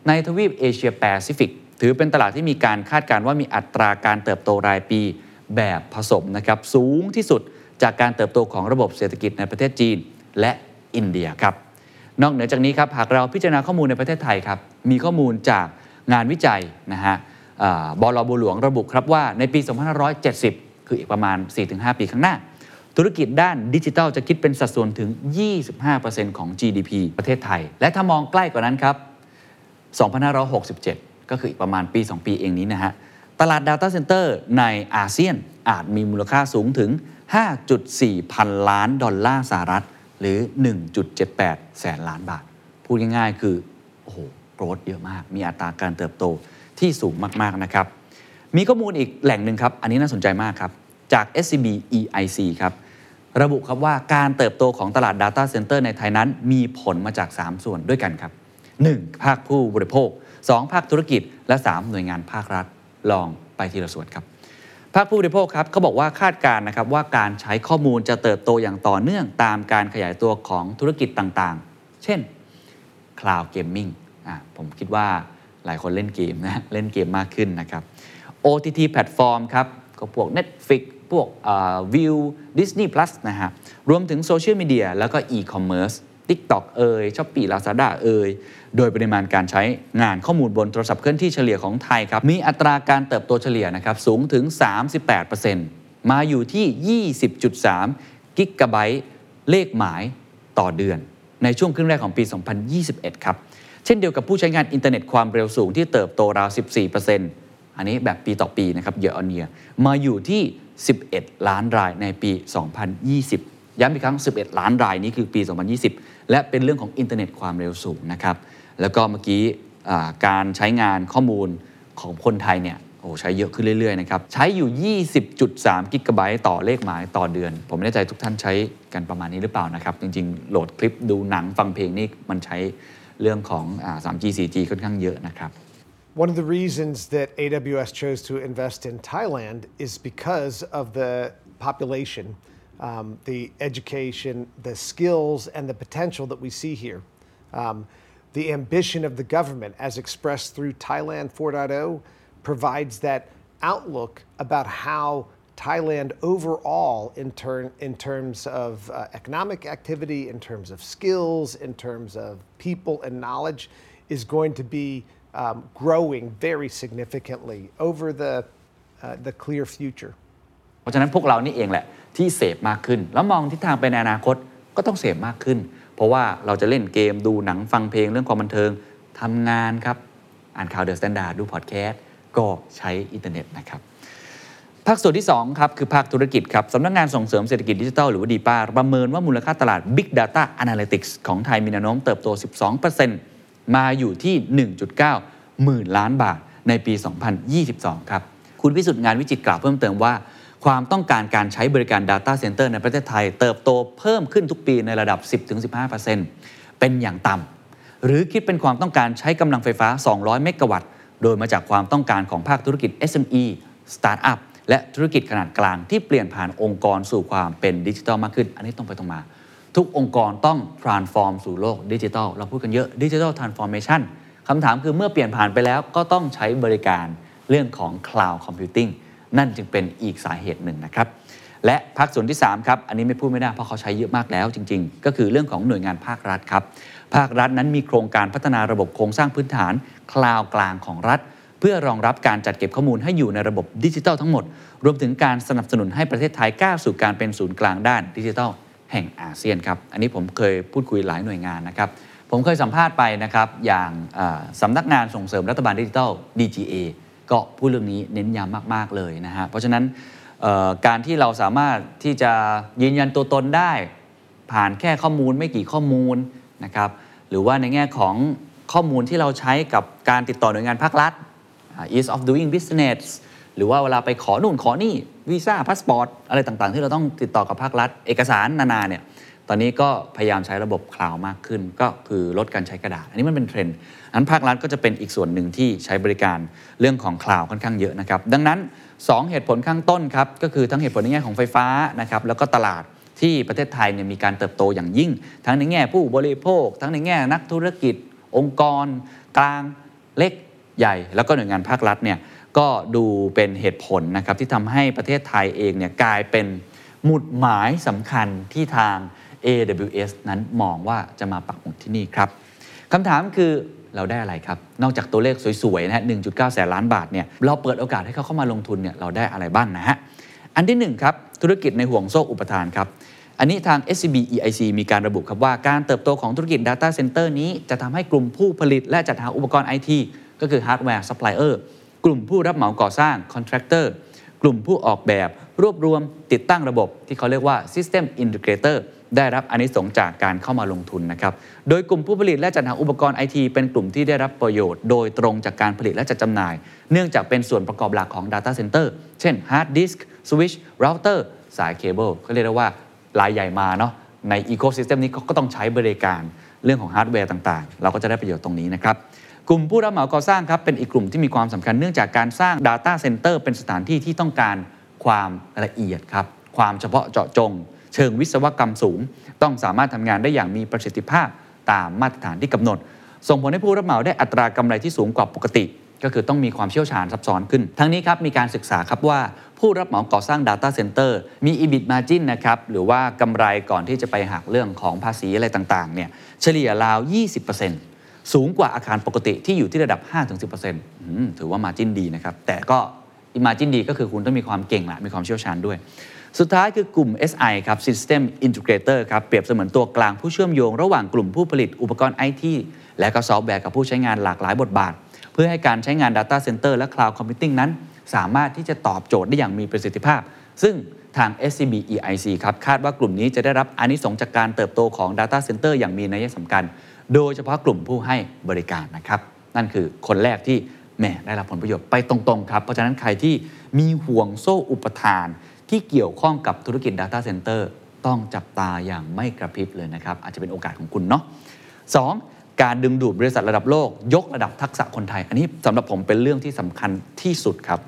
ในทวีปเอเชียแปซิฟิกถือเป็นตลาดที่มีการคาดการณ์ว่ามีอัตราการเติบโตรายปีแบบผสมนะครับสูงที่สุดจากการเติบโตของระบบเศรษฐกิจในประเทศจีน และ อินเดียครับนอกเหนือจากนี้ครับหากเราพิจารณาข้อมูลในประเทศไทยครับมีข้อมูลจากงานวิจัยนะฮะบลบัวหลวงระบุครับว่าในปี 2570 คืออีกประมาณ 4-5 ปีข้างหน้า ธุรกิจด้านดิจิทัลจะคิดเป็นสัดส่วนถึง 25%ของ GDP ประเทศไทย และถ้ามองใกล้กว่านั้นครับ 2567 ก็คืออีกประมาณปี 2 ปีเองนี้นะฮะตลาด Data Center ในอาเซียนอาจมีมูลค่าสูงถึง 5.4 พันล้านดอลลาร์สหรัฐ หรือ 1.78 แสนล้านบาท พูดง่ายๆ คือ โอ้โหโกรธเยอะมาก มีอัตราการเติบโตที่สูงมาก ๆ นะครับ มีข้อมูลอีกแหล่งหนึ่งครับ อันนี้น่าสนใจมากครับ จาก SCB EIC ครับ ระบุครับว่าการเติบโตของตลาด Data Center ในไทยนั้น มีผลมาจาก 3 ส่วนด้วยกันครับ 1. ภาคผู้บริโภค 2. ภาคธุรกิจ และ 3 หน่วยงานภาครัฐ ลองไปทีละส่วนครับ ภาคผู้บริโภคครับเขาบอกว่าคาดการณ์นะครับว่าการใช้ข้อมูลจะเติบโตอย่างต่อเนื่องตามการขยายตัวของธุรกิจต่างๆ เช่น Cloud Gaming อะผมคิดว่าหลายคนเล่นเกมนะเล่นเกมมากขึ้นนะครับ OTT แพลตฟอร์มครับก็พวก Netflix พวกวิว Disney Plus นะฮะรวมถึงโซเชียลมีเดียแล้วก็ e-commerce TikTok เอย Shopee Lazada เอ่ยโดยปริมาณการใช้งานข้อมูลบนโทรศัพท์เคลื่อนที่เฉลี่ยของไทยครับ มีอัตราการเติบโตเฉลี่ยนะครับสูงถึง 38%มาอยู่ที่ 20.3 กิกะไบต์เลขหมายต่อเดือน ในช่วงครึ่งแรกของปี 2021 ครับ เช่นเดียวกับผู้ใช้งานอินเทอร์เน็ตความเร็วสูงที่เติบโตราว 14%อันนี้แบบปีต่อปีนะครับ year on year มาอยู่ที่ 11 ล้านรายในปี 2020 ย้ำอีกครั้ง 11 ล้านรายนี้คือปี 2020 และเป็นเรื่องของอินเทอร์เน็ตความเร็วสูงนะครับ แล้วก็เมื่อกี้การใช้งานข้อมูลของคนไทยเนี่ยโอ้ใช้เยอะขึ้นเรื่อยๆนะครับ ใช้อยู่ 20.3 กิกะไบต์ต่อเลขหมายต่อเดือน ผมไม่แน่ใจทุกท่านใช้กันประมาณนี้หรือเปล่านะครับ จริงๆ โหลดคลิปดูหนังฟังเพลงนี่มันใช้เรื่องของอ 3G 4G ค่อนข้างเยอะนะครับ One of the reasons that AWS chose to invest in Thailand is because of the population, um, the education, the skills, and the potential that we see here. Um, the ambition of the government, as expressed through Thailand 4.0, provides that outlook about how Thailand overall, in, turn, in terms of uh, economic activity, in terms of skills, in terms of people and knowledge, is going to be um, growing very significantly over the, uh, the clear future. เพราะฉะนั้นพวกเรานี่เองแหละ ที่เสพมากขึ้น แล้วมองทิศทางไปในอนาคตก็ต้องเสพมากขึ้น เพราะว่าเราจะเล่นเกมดูหนังฟังเพลงเรื่องความบันเทิงทำงานครับ อ่านข่าว THE STANDARD ดูพอดแคสต์ก็ใช้อินเทอร์เน็ตนะครับภาคส่วนที่2ครับคือภาคธุรกิจครับสำนักงานส่งเสริมเศรษฐกิจดิจิทัลหรือว่าดีป้าประเมินว่ามูลค่าตลาด Big Data Analytics ของไทยมีแนวโน้มเติบโต 12%มาอยู่ที่ 1.9 หมื่นล้านบาทในปี 2022 ครับ คุณพิสุทธิ์งานวิจิตกล่าวเพิ่มเติมว่า ความต้องการการใช้บริการ Data Center ในประเทศไทย เติบโตเพิ่มขึ้นทุกปีในระดับ 10-15%เป็นอย่างต่ำหรือคิดเป็นความต้องการใช้กำลังไฟฟ้า 200 เมกะวัตต์ โดยมาจากความต้องการของภาคธุรกิจ SME สตาร์ทอัพและธุรกิจขนาดกลางที่เปลี่ยนผ่านองค์กรสู่ความเป็นดิจิทัลมากขึ้น อันนี้ตรงไปตรงมา ทุกองค์กรต้อง transform สู่โลกดิจิทัลเราพูดกันเยอะดิจิทัล transformation คำถามคือเมื่อเปลี่ยนผ่านไปแล้วก็ต้องใช้บริการเรื่องของ cloud computing นั่นจึงเป็นอีกสาเหตุหนึ่งนะครับ และภาคส่วนที่3ครับอันนี้ไม่พูดไม่ได้เพราะเขาใช้เยอะมากแล้วจริง ๆ ก็คือเรื่องของหน่วยงานภาครัฐครับภาครัฐนั้นมีโครงการพัฒนาระบบโครงสร้างพื้นฐานคลาวกลางของรัฐ เพื่อรองรับการจัดเก็บข้อมูลให้อยู่ในระบบดิจิทัลทั้งหมด รวมถึงการสนับสนุนให้ประเทศไทยก้าวสู่การเป็นศูนย์กลางด้านดิจิทัลแห่งอาเซียนครับ อันนี้ผมเคยพูดคุยหลายหน่วยงานนะครับ ผมเคยสัมภาษณ์ไปนะครับ อย่างสำนักงานส่งเสริมรัฐบาลดิจิทัล DGA ก็พูดเรื่องนี้เน้นย้ำมาก ๆ เลยนะฮะ เพราะฉะนั้นการที่เราสามารถที่จะยืนยันตัวตนได้ ผ่านแค่ข้อมูลไม่กี่ข้อมูลนะครับหรือว่าในแง่ของข้อมูลที่เราใช้กับการติดต่อหน่วยงานภาครัฐ ease of doing business หรือว่าเวลาไปขอนู่นขอนี่วีซ่าพาสปอร์ตอะไรต่างๆ ที่เราต้องติดต่อกับภาครัฐ เอกสารนานาเนี่ยตอนนี้ก็พยายามใช้ระบบคลาวด์มากขึ้น ก็คือลดการใช้กระดาษ อันนี้มันเป็นเทรนด์ อันภาครัฐก็จะเป็นอีกส่วนหนึ่งที่ใช้บริการเรื่องของคลาวด์ค่อนข้างเยอะนะครับ ดังนั้น 2 เหตุผลข้างต้นครับ ก็คือทั้งเหตุผลในแง่ของไฟฟ้านะครับ แล้วก็ตลาดที่ประเทศไทยเนี่ยมีการเติบโตอย่างยิ่ง ทั้งในแง่ผู้บริโภค ทั้งในแง่นักธุรกิจ องค์กร กลางเล็กใหญ่ แล้วก็หน่วยงานภาครัฐเนี่ยก็ดูเป็นเหตุผลนะครับที่ทำให้ประเทศไทยเองเนี่ยกลายเป็นหมุดหมายสำคัญที่ทาง AWS นั้นมองว่าจะมาปักหมุดที่นี่ครับคำถามคือ เราได้อะไรครับ นอกจากตัวเลขสวยๆนะฮะ1.9 แสนล้านบาทเนี่ยเราเปิดโอกาสให้เขาเข้ามาลงทุนเนี่ยเราได้อะไรบ้างนะฮะอันที่หนึ่งครับธุรกิจในห่วงโซ่อุปทานครับอันนี้ทาง SCB EIC มีการระบุครับว่าการเติบโตของธุรกิจ Data Center นี้จะทำให้กลุ่มผู้ผลิตและจัดหาอุปกรณ์ IT ก็คือ Hardware Supplier กลุ่มผู้รับเหมาก่อสร้าง Contractor กลุ่มผู้ออกแบบ รวบรวมติดตั้งระบบที่เขาเรียกว่า System Integrator ได้รับอานิสงส์จากการเข้ามาลงทุนนะครับ โดยกลุ่มผู้ผลิตและจัดหาอุปกรณ์ไอทีเป็นกลุ่มที่ได้รับประโยชน์โดยตรงจากการผลิตและจัดจำหน่าย เนื่องจากเป็นส่วนประกอบหลักของ Data Center เช่น Hard Disk Switch Router สายเคเบิลเขาเรียกได้ว่ารายใหญ่มาเนาะใน Ecosystem นี้ก็ต้องใช้บริการเรื่องของฮาร์ดแวร์ต่างๆ เราก็จะได้ประโยชน์ตรงนี้นะครับกลุ่มผู้รับเหมาก่อสร้างครับเป็นอีกกลุ่มที่มีความสำคัญเนื่องจากการสร้าง Data Center เป็นสถานที่ที่ต้องการความละเอียดครับความเฉพาะเจาะจง เชิงวิศวกรรมสูง ต้องสามารถทำงานได้อย่างมีประสิทธิภาพตามมาตรฐานที่กำหนด ส่งผลให้ผู้รับเหมาได้อัตรากำไรที่สูงกว่าปกติ ก็คือต้องมีความเชี่ยวชาญซับซ้อนขึ้น ทั้งนี้ครับมีการศึกษาครับว่าผู้รับเหมาก่อสร้าง Data Center มี EBIT margin นะครับ หรือว่ากำไรก่อนที่จะไปหักเรื่องของภาษีอะไรต่างๆ เนี่ย เฉลี่ยราว 20%สูงกว่าอาคารปกติที่อยู่ที่ระดับ 5-10%ถือว่ามาจินดีนะครับ แต่ก็มาจินดีก็คือคุณต้องมีความเก่งละมีความเชี่ยวชาญด้วย สุดท้ายคือกลุ่ม SI ครับ System Integrator ครับเปรียบเสมือนตัวกลางผู้เชื่อมโยง ระหว่างกลุ่มผู้ผลิตอุปกรณ์ IT และก็ซอฟต์แวร์กับผู้ใช้งานหลากหลายบทบาท เพื่อให้การใช้งาน Data Center และ Cloud Computing นั้น สามารถที่จะตอบโจทย์ได้อย่างมีประสิทธิภาพ ซึ่งทาง SCB EIC ครับคาดว่ากลุ่มนี้จะได้รับอานิสงจากการเติบโตของ Data Center อย่างมีนัยสำคัญ โดยเฉพาะกลุ่มผู้ให้บริการนะครับนั่นคือคนแรกที่แหมได้รับผลประโยชน์ไปตรงๆครับเพราะฉะนั้นใครที่มีห่วงโซ่อุปทาน ที่เกี่ยวข้องกับธุรกิจ Data Center ต้องจับตาอย่างไม่กระพริบเลยนะครับ อาจจะเป็นโอกาสของคุณเนาะ 2. การดึงดูดบริษัทระดับโลก ยกระดับทักษะคนไทย อันนี้สำหรับผมเป็นเรื่องที่สำคัญที่สุดครับ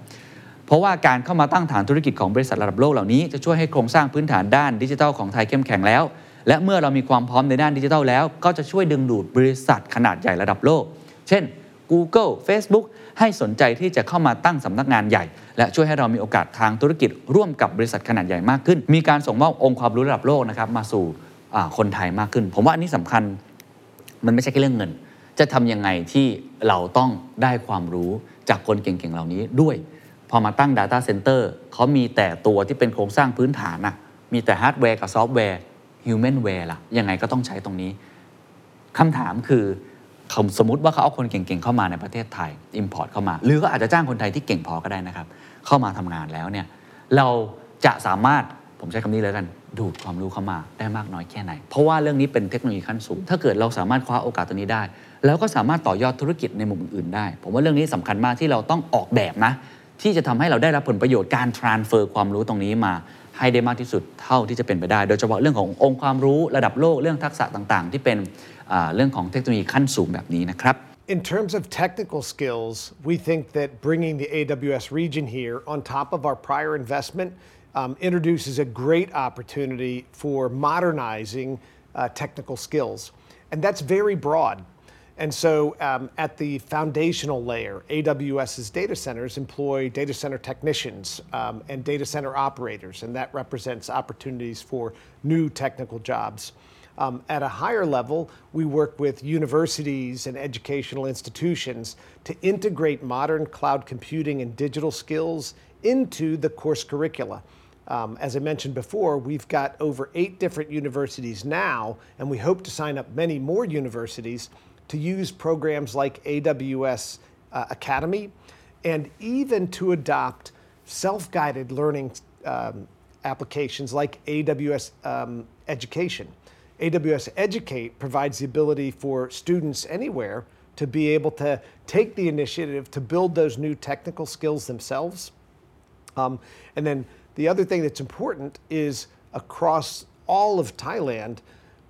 เพราะว่าการเข้ามาตั้งฐานธุรกิจของบริษัทระดับโลกเหล่านี้จะช่วยให้โครงสร้างพื้นฐานด้านดิจิทัลของไทยเข้มแข็งแล้ว และเมื่อเรามีความพร้อมในด้านดิจิทัลแล้ว ก็จะช่วยดึงดูดบริษัทขนาดใหญ่ระดับโลก เช่น Google Facebook ให้สนใจที่จะเข้ามาตั้งสำนักงานใหญ่ และช่วยให้เรามีโอกาสทางธุรกิจร่วมกับบริษัทขนาดใหญ่มากขึ้น มีการส่งมอบองค์ความรู้ระดับโลกนะครับมาสู่คนไทยมากขึ้น ผมว่าอันนี้สำคัญมันไม่ใช่แค่เรื่องเงิน จะทำยังไงที่เราต้องได้ความรู้จากคนเก่งๆเหล่านี้ด้วย พอมาตั้ง Data Center เขามีแต่ตัวที่เป็นโครงสร้างพื้นฐานอะมีแต่ฮาร์ดแวร์กับซอฟต์แวร์ Humanware ล่ะยังไงก็ต้องใช้ตรงนี้คำถามคือ สมมติว่าเขาเอาคนเก่งๆเข้ามาในประเทศไทย import เข้ามา หรือก็อาจจะจ้างคนไทยที่เก่งพอก็ได้นะครับ เข้ามาทำงานแล้วเนี่ยเราจะสามารถผมใช้คำนี้เลยกัน ดูดความรู้เข้ามาได้มากน้อยแค่ไหน เพราะว่าเรื่องนี้เป็นเทคโนโลยีขั้นสูง ถ้าเกิดเราสามารถคว้าโอกาสตัวนี้ได้ แล้วก็สามารถต่อยอดธุรกิจในมุมอื่นๆได้ ผมว่าเรื่องนี้สำคัญมากที่เราต้องออกแบบนะ ที่จะทำให้เราได้รับผลประโยชน์การ transfer ความรู้ตรงนี้มาให้ได้มากที่สุดเท่าที่จะเป็นไปได้ โดยเฉพาะเรื่องขององค์ความรู้ระดับโลกเรื่องทักษะต่างๆ ที่เป็น เรื่องของเทคโนโลยีขั้นสูงแบบนี้นะครับ In terms of technical skills, we think that bringing the AWS region here on top of our prior investment um, introduces a great opportunity for modernizing uh, technical skills. And that's very broad. And so, um, at the foundational layer, AWS's data centers employ data center technicians um, and data center operators, and that represents opportunities for new technical jobs. Um, at a higher level, we work with universities and educational institutions to integrate modern cloud computing and digital skills into the course curricula. Um, as I mentioned before, we've got over eight different universities now, and we hope to sign up many more universities to use programs like AWS uh, Academy and even to adopt self guided learning um, applications like AWS um, Education. AWS Educate provides the ability for students anywhere to be able to take the initiative to build those new technical skills themselves. Um, and then the other thing that's important is across all of Thailand,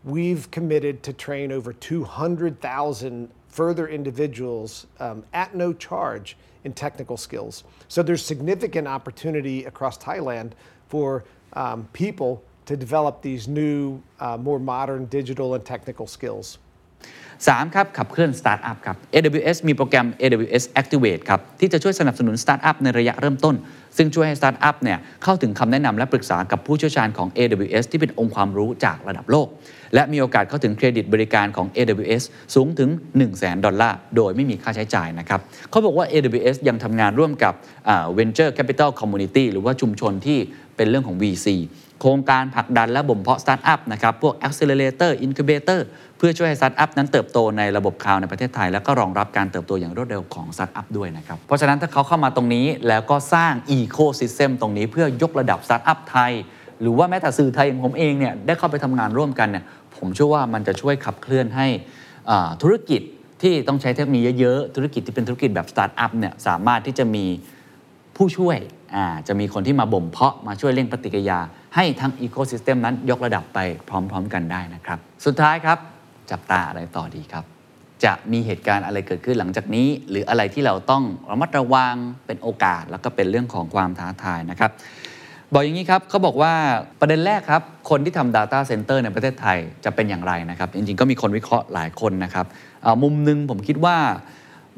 we've committed to train over 200,000 further individuals um, at no charge in technical skills. So there's significant opportunity across Thailand for um, people to develop these new, uh, more modern digital and technical skills. 3ครับขับเคลื่อนสตาร์ทอัพครับ AWS มีโปรแกรม AWS Activate ครับที่จะช่วยสนับสนุนสตาร์ทอัพในระยะเริ่มต้น ซึ่งช่วยให้สตาร์ทอัพเนี่ยเข้าถึงคำแนะนำและปรึกษากับผู้เชี่ยวชาญของ AWS ที่เป็นองค์ความรู้จากระดับโลก และมีโอกาสเข้าถึงเครดิตบริการของ AWS สูงถึง 1 0 0 0 0ดอลลาร์โดยไม่มีค่าใช้จ่ายนะครับเขาบอกว่า AWS ยังทำงานร่วมกับ Venture Capital Community หรือว่าชุมชนที่เป็นเรื่องของ VC โครงการผลักดันและบ่มเพาะสตาร์ทอัพนะครับพวก Accelerator Incubator เพื่อช่วยให้สตาร์ทอัพนั้นเติบโตในระบบ cloud ในประเทศไทย แล้วก็รองรับการเติบโตอย่างรวดเร็วของสตาร์ทอัพด้วยนะครับ เพราะฉะนั้นถ้าเขาเข้ามาตรงนี้แล้วก็สร้าง ecosystem ตรงนี้เพื่อยกระดับสตาร์ทอัพไทย หรือว่าแม้แต่สื่อไทยอย่างผมเองเนี่ยได้เข้าไปทำงานร่วมกันเนี่ยผมเชื่อว่ามันจะช่วยขับเคลื่อนให้ธุรกิจที่ต้องใช้เทคโนโลยีเยอะๆธุรกิจที่เป็นธุรกิจแบบสตาร์ทอัพเนี่ยสามารถที่จะมี ผู้ช่วยจะมีคนที่มาบ่มเพาะมาช่วยเร่งปฏิกิริยา ให้ทั้งอีโค y ิสเต็มนั้นยกระดับไปพร้อม ๆ กันได้นะครับ สุดท้ายครับ จับตาอะไรต่อดีครับ จะมีเหตุการณ์อะไรเกิดขึ้นหลังจากนี้ หรืออะไรที่เราต้องระมัดระวังเป็นโอกาส แล้วก็เป็นเรื่องของความท้าทายนะครับ บอกอย่างนี้ครับเขาบอกว่าประเด็นแรกครับ คนที่ทำ Data Center ในประเทศไทยจะเป็นอย่างไรนะครับ จริงๆก็มีคนวิเคราะห์หลายคนนะครับมุมหนึ่งผมคิดว่า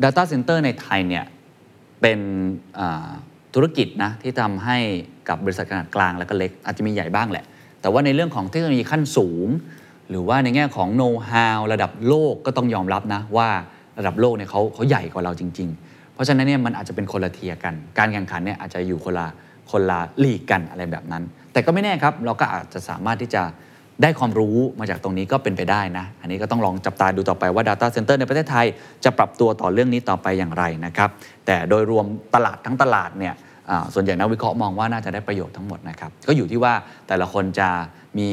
Data Center ในไทยเนี่ย เป็นธุรกิจนะที่ทำให้กับบริษัทขนาดกลางแล้วก็เล็ก อาจจะมีใหญ่บ้างแหละ แต่ว่าในเรื่องของเทคโนโลยีขั้นสูง หรือว่าในแง่ของโน้ตฮาวระดับโลกก็ต้องยอมรับนะว่าระดับโลกเนี่ยเขาเขาใหญ่กว่าเราจริง ๆ เพราะฉะนั้นเนี่ยมันอาจจะเป็นคนละเทียกัน การแข่งขันเนี่ยอาจจะอยู่คนละคนละลีกกันอะไรแบบนั้น แต่ก็ไม่แน่ครับเราก็อาจจะสามารถที่จะ ได้ความรู้มาจากตรงนี้ก็เป็นไปได้นะ อันนี้ก็ต้องลองจับตาดูต่อไปว่า Data Center ในประเทศไทย จะปรับตัวต่อเรื่องนี้ต่อไปอย่างไรนะครับ แต่โดยรวมตลาดทั้งตลาดเนี่ยส่วนใหญ่นักวิเคราะห์มองว่าน่าจะได้ประโยชน์ทั้งหมดนะครับ ก็อยู่ที่ว่าแต่ละคนจะมี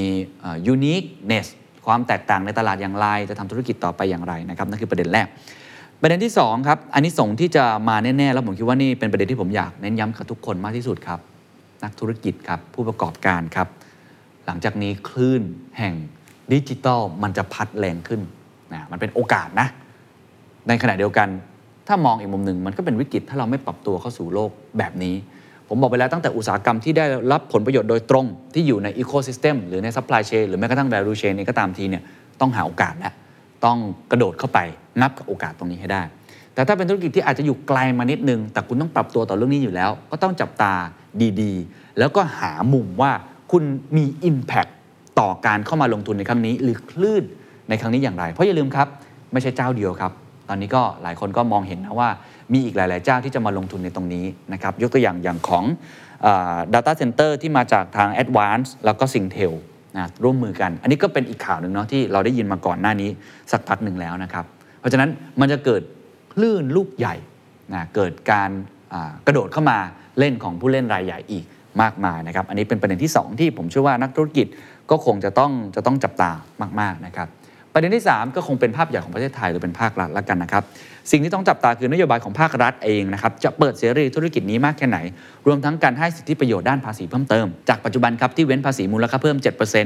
uniqueness ความแตกต่างในตลาดอย่างไร จะทำธุรกิจต่อไปอย่างไรนะครับนั่นคือประเด็นแรก ประเด็นที่2ครับอันนี้ส่งที่จะมาแน่ๆแล้วผมคิดว่านี่เป็นประเด็นที่ผมอยากเน้นย้ำกับทุกคนมากที่สุดครับ นักธุรกิจครับผู้ประกอบการครับ ลังจากนี้คลื่นแห่งดิจิตอลมันจะพัดแรงขึ้นนะมันเป็นโอกาสนะ ในขณะเดียวกัน ถ้ามองอีกมุมหนึ่งมันก็เป็นวิกฤตถ้าเราไม่ปรับตัวเข้าสู่โลกแบบนี้ ผมบอกไปแล้วตั้งแต่อุตสาหกรรมที่ได้รับผลประโยชน์โดยตรงที่อยู่ในอีโค y ิสเต็มหรือใน supply chain หรือแม้กระทั่ง value chain เองก็ตามทีเนี่ยต้องหาโอกาสแล้วต้องกระโดดเข้าไปรับกับโอกาสตรงนี้ให้ได้ แต่ถ้าเป็นธุรกิจที่อาจจะอยู่ไกลมานิดนึง แต่คุณต้องปรับตัวต่อเรื่องนี้อยู่แล้ว ก็ต้องจับตาดีๆ แล้วก็หามุมว่า คุณมี impact ต่อการเข้ามาลงทุนในครั้งนี้ หรือคลื่นในครั้งนี้อย่างไร เพราะอย่าลืมครับ ไม่ใช่เจ้าเดียวครับ ตอนนี้ก็หลายคนก็มองเห็นนะว่ามีอีกหลาย ๆ เจ้าที่จะมาลงทุนในตรงนี้นะครับยกตัวอย่างอย่างของ Data Center ที่มาจากทาง Advance แล้วก็ Singtel นะร่วมมือกัน อันนี้ก็เป็นอีกข่าวหนึ่งเนาะที่เราได้ยินมาก่อนหน้านี้สักพักหนึ่งแล้วนะครับ เพราะฉะนั้นมันจะเกิดคลื่นลูกใหญ่นะเกิดการกระโดดเข้ามาเล่นของผู้เล่นรายใหญ่อีก มากมายนะครับ อันนี้เป็นประเด็นที่ 2 ที่ผมเชื่อว่านักธุรกิจก็คงจะต้องจะต้องจับตามากๆนะครับ ประเด็นที่ 3 ก็คงเป็นภาพใหญ่ของประเทศไทยหรือเป็นภาครัฐแล้วกันนะครับ สิ่งที่ต้องจับตาคือนโยบายของภาครัฐเองนะครับจะเปิดเสรีธุรกิจนี้มากแค่ไหน รวมทั้งการให้สิทธิประโยชน์ด้านภาษีเพิ่มเติม จากปัจจุบันครับที่เว้นภาษีมูลค่าเพิ่ม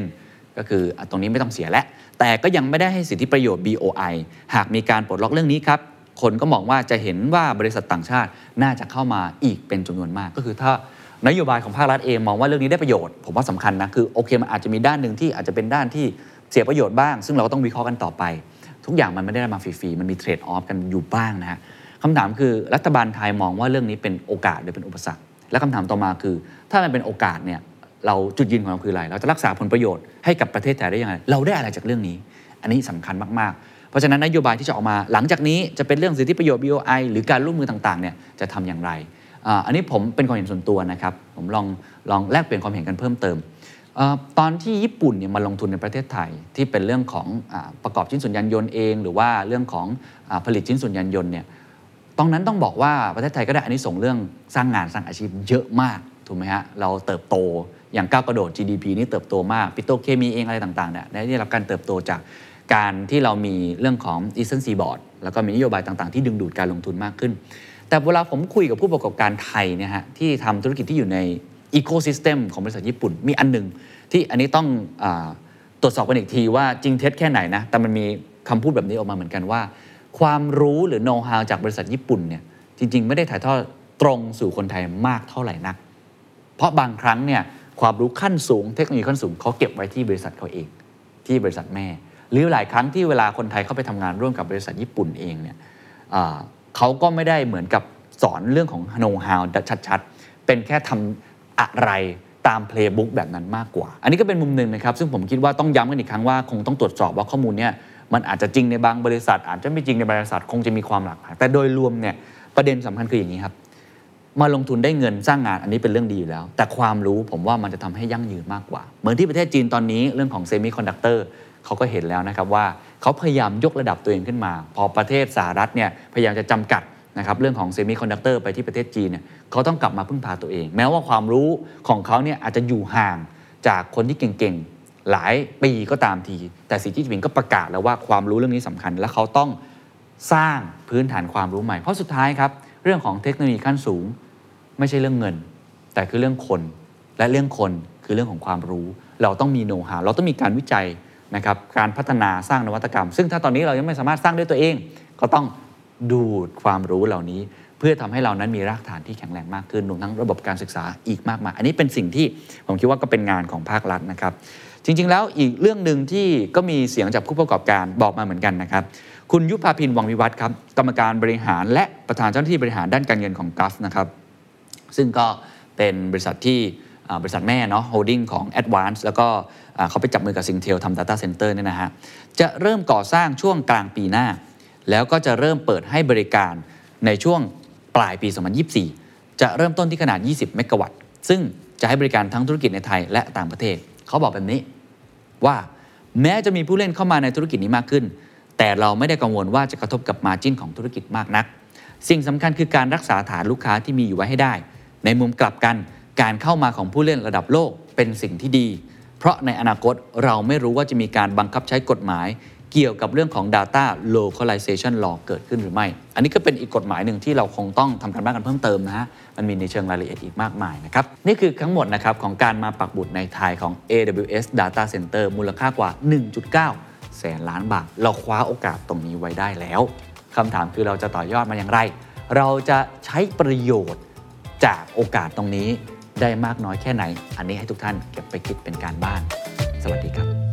7%ก็คือตรงนี้ไม่ต้องเสียแล้วแต่ก็ยังไม่ได้ให้สิทธิประโยชน์ BOI หากมีการปลดล็อกเรื่องนี้ครับคนก็มองว่าจะเห็นว่าบริษัทต่างชาติน่าจะเข้ามาอีกเป็นจำนวนมากก็คือถ้า นโยบายของภาครัฐเองมองว่าเรื่องนี้ได้ประโยชน์ผมว่าสำคัญนะคือโอเคมันอาจจะมีด้านหนึ่งที่อาจจะเป็นด้านที่เสียประโยชน์บ้าง ซึ่งเราก็ต้องวิเคราะห์กันต่อไป ทุกอย่างมันไม่ได้มาฟรีๆมันมีเทรดออฟกันอยู่บ้างนะฮะคำถามคือรัฐบาลไทยมองว่าเรื่องนี้เป็นโอกาสหรือเป็นอุปสรรค และคำถามต่อมาคือ ถ้ามันเป็นโอกาสเนี่ยเราจุดยืนของเราคืออะไร เราจะรักษาผลประโยชน์ให้กับประเทศไทยได้ยังไง เราได้อะไรจากเรื่องนี้ อันนี้สำคัญมากๆ เพราะฉะนั้นนโยบายที่จะออกมาหลังจากนี้จะเป็นเรื่องสิทธิประโยชน์ BOI หรือการร่วมมือต่างๆเนี่ยจะทำอย่างไร อันนี้ผมเป็นความเห็นส่วนตัวนะครับ ผมลองลองแลกเปลี่ยนความเห็นกันเพิ่มเติมอตอนที่ญี่ปุ่นเนี่ยมาลงทุนในประเทศไทยที่เป็นเรื่องของอประกอบชิ้นส่วนยานยนต์เอง หรือว่าเรื่องของอผลิตชิ้นส่วนยานยนต์เนี่ยตรงนั้นต้องบอกว่าประเทศไทยก็ได้อันนี้ส่งเรื่องสร้างงานสร้างอาชีพเยอะมากถูกไหมฮะเราเติบโตอย่างก้าวกระโดด GDP นี่เติบโตมากปิโตเคมีเองอะไรต่างๆเนี่ยได้รับการเติบโตจากการที่เรามีเรื่องของ Eastern Seaboard แล้วก็มีนโยบายต่างๆ ที่ดึงดูดการลงทุนมากขึ้น แต่เวลาผมคุยกับผู้ประกอบการไทยเนี่ยฮะที่ทำธุรกิจที่อยู่ในอีโค y ิสเต็มของบริษัทญี่ปุ่นมีอันหนึ่งที่อันนี้ต้องอตรวจสอบกันอีกทีว่าจริงเท็จแค่ไหนนะ แต่มันมีคำพูดแบบนี้ออกมาเหมือนกันว่า ความรู้หรือโน้ตฮาวจากบริษัทญี่ปุ่นเนี่ยจริง ๆ ไม่ได้ถ่ายทอดตรงสู่คนไทยมากเท่าไหร่นัก เพราะบางครั้งเนี่ยความรู้ขั้นสูงเทคโนโลยีขั้นสูงเขาเก็บไว้ที่บริษัทเขาเอง ที่บริษัทแม่ หรือหลายครั้งที่เวลาคนไทยเข้าไปทำงานร่วมกับบริษัทญี่ปุ่นเองเนี่ย เขาก็ไม่ได้เหมือนกับสอนเรื่องของโน้ตฮาวชัดๆ เป็นแค่ทำอะไรตาม playbook แบบนั้นมากกว่า อันนี้ก็เป็นมุมหนึ่งนะครับ ซึ่งผมคิดว่าต้องย้ำกันอีกครั้งว่าคงต้องตรวจสอบว่าข้อมูลเนี่ยมันอาจจะจริงในบางบริษัท อาจจะไม่จริงในบริษัทคงจะมีความหลากหลายแต่โดยรวมเนี่ยประเด็นสำคัญคืออย่างนี้ครับ มาลงทุนได้เงินสร้างงานอันนี้เป็นเรื่องดีอยู่แล้ว แต่ความรู้ผมว่ามันจะทำให้ยั่งยืนมากกว่า เหมือนที่ประเทศจีนตอนนี้เรื่องของ semiconductor เขาก็เห็นแล้วนะครับว่า เขาพยายามยกระดับตัวเองขึ้นมา พอประเทศสหรัฐเนี่ยพยายามจะจำกัดนะครับเรื่องของ semiconductor ไปที่ประเทศจีนเนี่ยเขาต้องกลับมาพึ่งพาตัวเอง แม้ว่าความรู้ของเขาเนี่ยอาจจะอยู่ห่างจากคนที่เก่งๆ หลายปีก็ตามที แต่สีจิ้นผิงก็ประกาศแล้วว่าความรู้เรื่องนี้สำคัญ และเขาต้องสร้างพื้นฐานความรู้ใหม่ เพราะสุดท้ายครับ เรื่องของเทคโนโลยีขั้นสูง ไม่ใช่เรื่องเงิน แต่คือเรื่องคนและเรื่องคนคือเรื่องของความรู้ เราต้องมีโน้ตฮาเราต้องมีการวิจัย นะครับการพัฒนาสร้างนวัตกรรม ซึ่งถ้าตอนนี้เรายังไม่สามารถสร้างด้วยตัวเอง ก็ต้องดูดความรู้เหล่านี้ เพื่อทำให้เรานั้นมีรากฐานที่แข็งแรงมากขึ้นรวมทั้งระบบการศึกษาอีกมากมายอันนี้เป็นสิ่งที่ผมคิดว่าก็เป็นงานของภาครัฐนะครับ จริง ๆ แล้วอีกเรื่องหนึ่งที่ก็มีเสียงจากผู้ประกอบการบอกมาเหมือนกันนะครับคุณยุพาพินวังวิวัฒน์ครับกรรมการบริหารและประธานเจ้าหน้าที่บริหารด้านการเงินของกัฟนะครับซึ่งก็เป็นบริษัทที่ บริษัทแม่เนาะโฮลดิ้งของ Advance แล้วก็เขาไปจับมือกับ s i n g t e l ทำ Data Center เนี่ยนะฮะจะเริ่มก่อสร้างช่วงกลางปีหน้า แล้วก็จะเริ่มเปิดให้บริการในช่วงปลายปี 2024 จะเริ่มต้นที่ขนาด 20 เมกะวัตต์ ซึ่งจะให้บริการทั้งธุรกิจในไทยและต่างประเทศ เขาบอกแบบนี้ว่าแม้จะมีผู้เล่นเข้ามาในธุรกิจนี้มากขึ้น แต่เราไม่ได้กังวลว่าจะกระทบกับมาจิ้นของธุรกิจมากนัก สิ่งสำคัญคือการรักษาฐานลูกค้าที่มีอยู่ไว้ให้ได้ ในมุมกลับกัน การเข้ามาของผู้เล่นระดับโลกเป็นสิ่งที่ดี เพราะในอนาคตเราไม่รู้ว่าจะมีการบังคับใช้กฎหมายเกี่ยวกับเรื่องของ Data Localization Law เกิดขึ้นหรือไม่ อันนี้ก็เป็นอีกกฎหมายหนึ่งที่เราคงต้องทำการบ้านกันเพิ่มเติมนะฮะ มันมีในเชิงรายละเอียดอีกมากมายนะครับ นี่คือทั้งหมดนะครับของการมาปักบุตรในไทยของ AWS Data Center มูลค่ากว่า 1.9 แสนล้านบาท เราคว้าโอกาสตรงนี้ไว้ได้แล้ว คำถามคือเราจะต่อยอดมันอย่างไร เราจะใช้ประโยชน์จากโอกาสตรงนี้ ได้มากน้อยแค่ไหน อันนี้ให้ทุกท่านเก็บไปคิดเป็นการบ้าน สวัสดีครับ